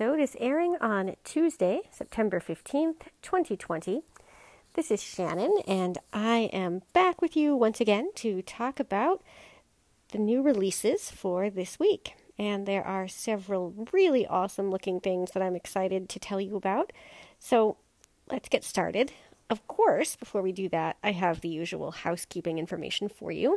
Episode is airing on Tuesday, September 15th, 2020. This is Shannon, and I am back with you once again to talk about the new releases for this week. And there are several really awesome looking things that I'm excited to tell you about. So let's get started. Of course, before we do that, I have the usual housekeeping information for you.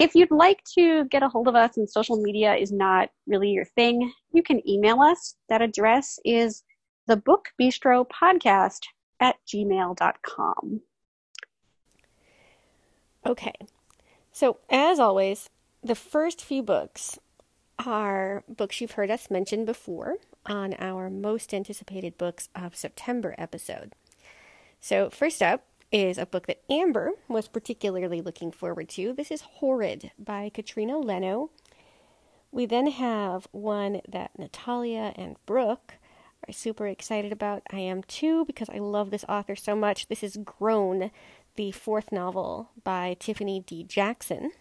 If you'd like to get a hold of us and social media is not really your thing, you can email us. That address is the Book Bistro Podcast at gmail.com. Okay, so as always, the first few books are books you've heard us mention before on our most anticipated books of September episode. So, first up, is a book that Amber was particularly looking forward to. This is Horrid by Katrina Leno. We then have one that Natalia and Brooke are super excited about. I am too because I love this author so much. This is Grown, the fourth novel by Tiffany D. Jackson.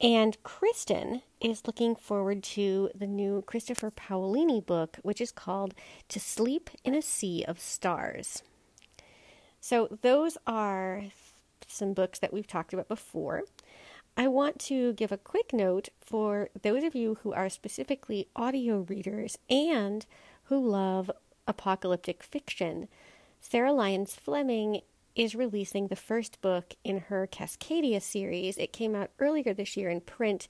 And Kristen is looking forward to the new Christopher Paolini book, which is called To Sleep in a Sea of Stars. So, those are some books that we've talked about before. I want to give a quick note for those of you who are specifically audio readers and who love apocalyptic fiction. Sarah Lyons Fleming is releasing the first book in her Cascadia series. It came out earlier this year in print.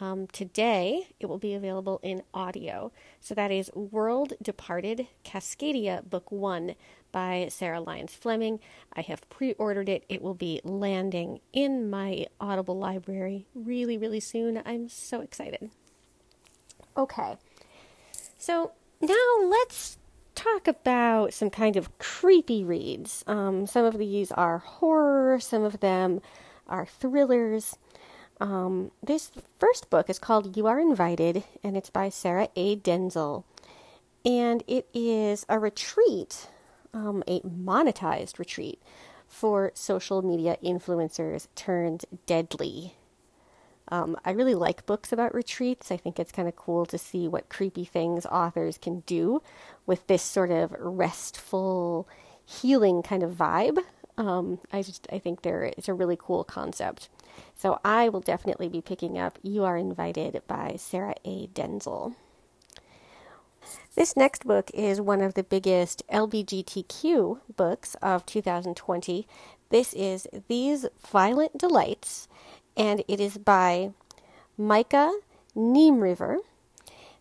Um, today, it will be available in audio. So that is World Departed Cascadia, Book One by Sarah Lyons Fleming. I have pre ordered it. It will be landing in my Audible library really, really soon. I'm so excited. Okay, so now let's talk about some kind of creepy reads. Um, some of these are horror, some of them are thrillers. Um, this first book is called You Are Invited, and it's by Sarah A. Denzel. And it is a retreat um, a monetized retreat for social media influencers turned deadly. Um, I really like books about retreats. I think it's kind of cool to see what creepy things authors can do with this sort of restful, healing kind of vibe. Um, I just I think there it's a really cool concept. So I will definitely be picking up "You Are Invited" by Sarah A. Denzel. This next book is one of the biggest LBGTQ books of 2020. This is These Violent Delights, and it is by Micah Nemerever.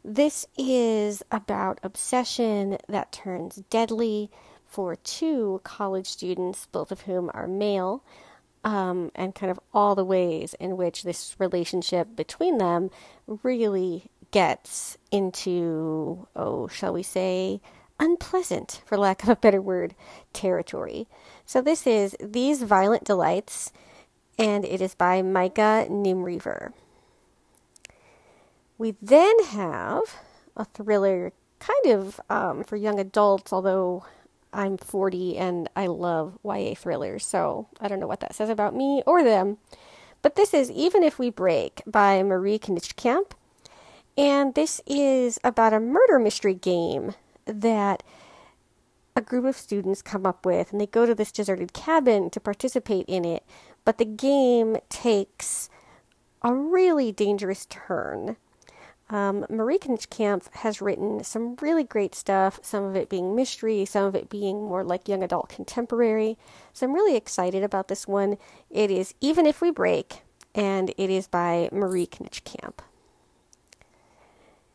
This is about obsession that turns deadly for two college students, both of whom are male, um, and kind of all the ways in which this relationship between them really gets into, oh, shall we say, unpleasant, for lack of a better word, territory. So this is These Violent Delights, and it is by Micah Nemerever. We then have a thriller, kind of um, for young adults, although I'm 40 and I love YA thrillers, so I don't know what that says about me or them. But this is Even If We Break by Marie Nijkamp. And this is about a murder mystery game that a group of students come up with, and they go to this deserted cabin to participate in it. But the game takes a really dangerous turn. Um, Marie Nijkamp has written some really great stuff, some of it being mystery, some of it being more like young adult contemporary. So I'm really excited about this one. It is Even If We Break, and it is by Marie Nijkamp.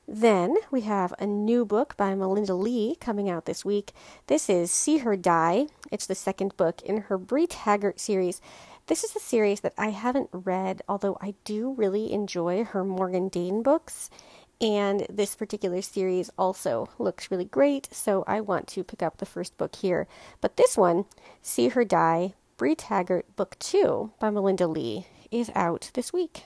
Then we have a new book by Melinda Leigh coming out this week. This is See Her Die. It's the second book in her Bree Taggart series. This is a series that I haven't read, although I do really enjoy her Morgan Dane books. And this particular series also looks really great, so I want to pick up the first book here. But this one, See Her Die, Bree Taggart, Book 2 by Melinda Leigh, is out this week.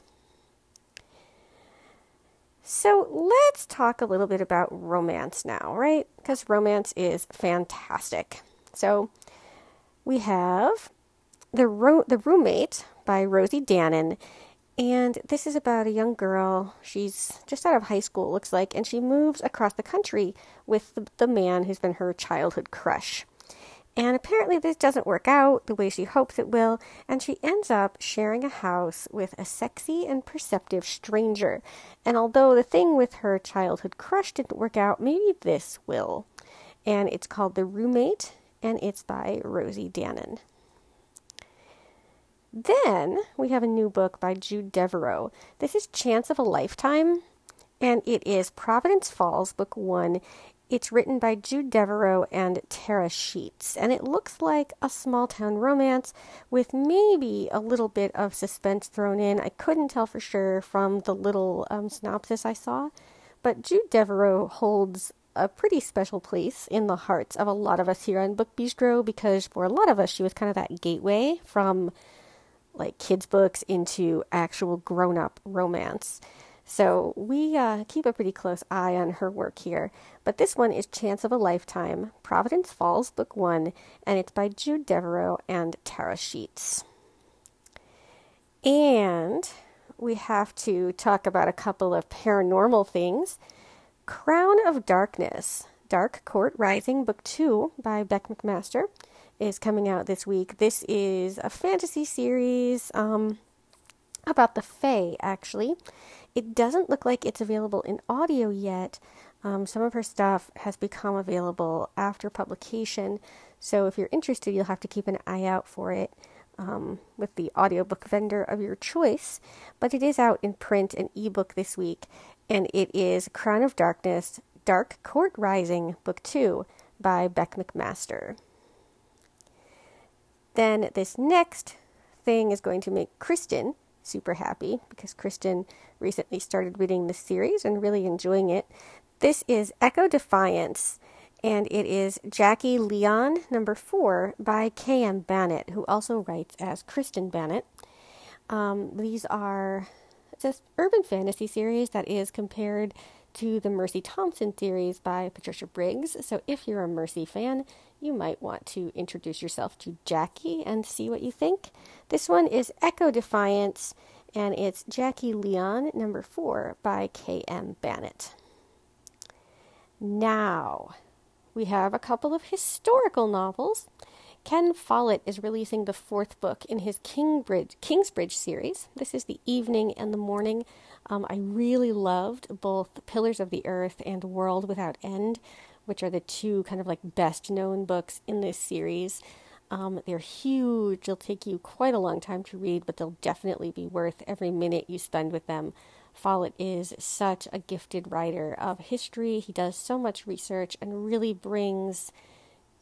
So let's talk a little bit about romance now, right? Because romance is fantastic. So we have the Ro- the roommate by Rosie Danan, and this is about a young girl. She's just out of high school, looks like, and she moves across the country with the, the man who's been her childhood crush. And apparently, this doesn't work out the way she hopes it will, and she ends up sharing a house with a sexy and perceptive stranger. And although the thing with her childhood crush didn't work out, maybe this will. And it's called The Roommate, and it's by Rosie Danan. Then we have a new book by Jude Deveraux. This is Chance of a Lifetime, and it is Providence Falls, Book One. It's written by Jude Deveraux and Tara Sheets, and it looks like a small town romance with maybe a little bit of suspense thrown in. I couldn't tell for sure from the little um, synopsis I saw, but Jude Deveraux holds a pretty special place in the hearts of a lot of us here on Book Bistro because for a lot of us, she was kind of that gateway from like kids' books into actual grown up romance. So we uh, keep a pretty close eye on her work here. But this one is Chance of a Lifetime, Providence Falls, Book One, and it's by Jude Deveraux and Tara Sheets. And we have to talk about a couple of paranormal things. Crown of Darkness, Dark Court Rising, Book Two by Bec McMaster is coming out this week. This is a fantasy series um, about the Fae, actually. It doesn't look like it's available in audio yet. Um, some of her stuff has become available after publication, so if you're interested, you'll have to keep an eye out for it um, with the audiobook vendor of your choice. But it is out in print and ebook this week, and it is Crown of Darkness Dark Court Rising, Book 2 by Bec McMaster. Then this next thing is going to make Kristen super happy because Kristen recently started reading this series and really enjoying it. This is Echo Defiance, and it is Jacky Leon number four by K.M. Banet, who also writes as Kristen Banet. Um, these are an urban fantasy series that is compared to the Mercy Thompson series by Patricia Briggs. So if you're a Mercy fan, you might want to introduce yourself to Jacky and see what you think. This one is Echo Defiance, and it's Jacky Leon, number four, by K.M. Banet. Now, we have a couple of historical novels. Ken Follett is releasing the fourth book in his Kingbridge, Kingsbridge series. This is The Evening and the Morning um, I really loved both Pillars of the Earth and World Without End, which are the two kind of like best known books in this series. Um, they're huge. They'll take you quite a long time to read, but they'll definitely be worth every minute you spend with them. Follett is such a gifted writer of history. He does so much research and really brings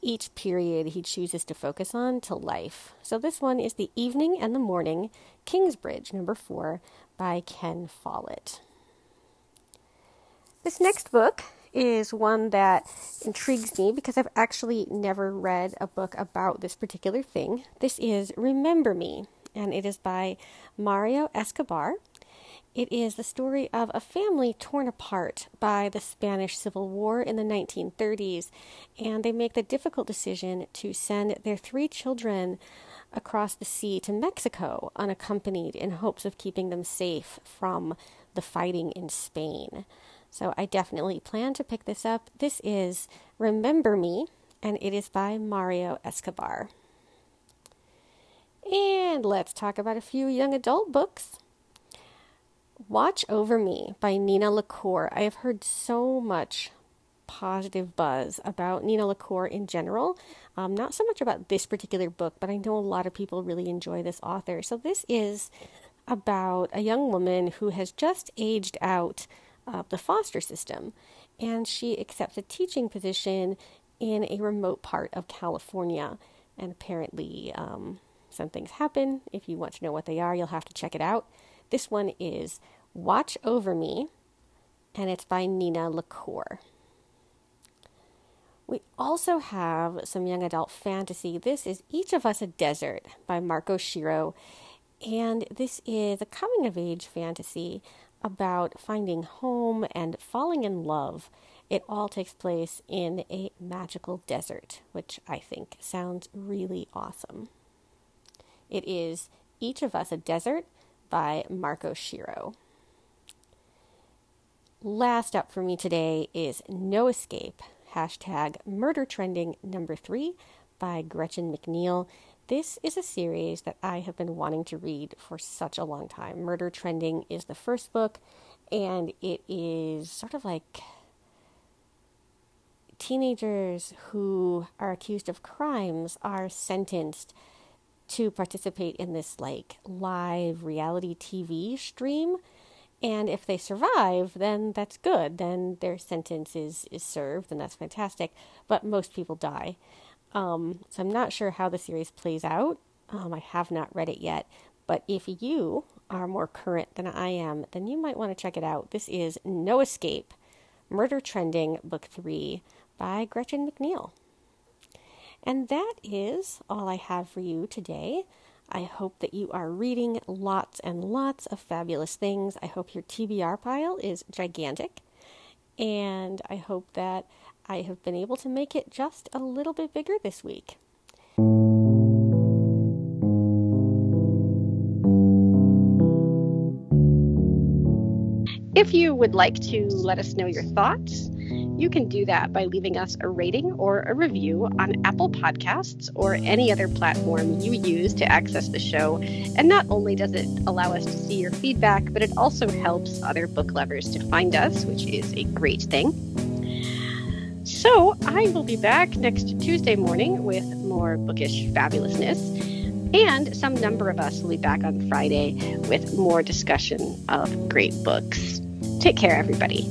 each period he chooses to focus on to life. So this one is The Evening and the Morning, Kingsbridge, number four, by Ken Follett. This next book is one that intrigues me because I've actually never read a book about this particular thing. This is Remember Me, and it is by Mario Escobar. It is the story of a family torn apart by the Spanish Civil War in the 1930s, and they make the difficult decision to send their three children across the sea to Mexico unaccompanied in hopes of keeping them safe from the fighting in Spain. So I definitely plan to pick this up. This is Remember Me, and it is by Mario Escobar. And let's talk about a few young adult books. Watch Over Me by Nina LaCour. I have heard so much positive buzz about Nina LaCour in general. Um, not so much about this particular book, but I know a lot of people really enjoy this author. So, this is about a young woman who has just aged out of the foster system and she accepts a teaching position in a remote part of California. And apparently, um, some things happen. If you want to know what they are, you'll have to check it out. This one is Watch Over Me, and it's by Nina LaCour. We also have some young adult fantasy. This is Each of Us a Desert by Mark Oshiro, and this is a coming of age fantasy about finding home and falling in love. It all takes place in a magical desert, which I think sounds really awesome. It is Each of Us a Desert by Mark Oshiro. Last up for me today is No Escape, hashtag murder trending number three by Gretchen McNeil. This is a series that I have been wanting to read for such a long time. Murder Trending is the first book, and it is sort of like teenagers who are accused of crimes are sentenced to participate in this like live reality TV stream. And if they survive, then that's good. Then their sentence is, is served, and that's fantastic. But most people die. Um, so I'm not sure how the series plays out. Um, I have not read it yet. But if you are more current than I am, then you might want to check it out. This is No Escape Murder Trending, Book 3 by Gretchen McNeil. And that is all I have for you today. I hope that you are reading lots and lots of fabulous things. I hope your TBR pile is gigantic. And I hope that I have been able to make it just a little bit bigger this week. If you would like to let us know your thoughts, you can do that by leaving us a rating or a review on Apple Podcasts or any other platform you use to access the show. And not only does it allow us to see your feedback, but it also helps other book lovers to find us, which is a great thing. So I will be back next Tuesday morning with more bookish fabulousness. And some number of us will be back on Friday with more discussion of great books. Take care, everybody.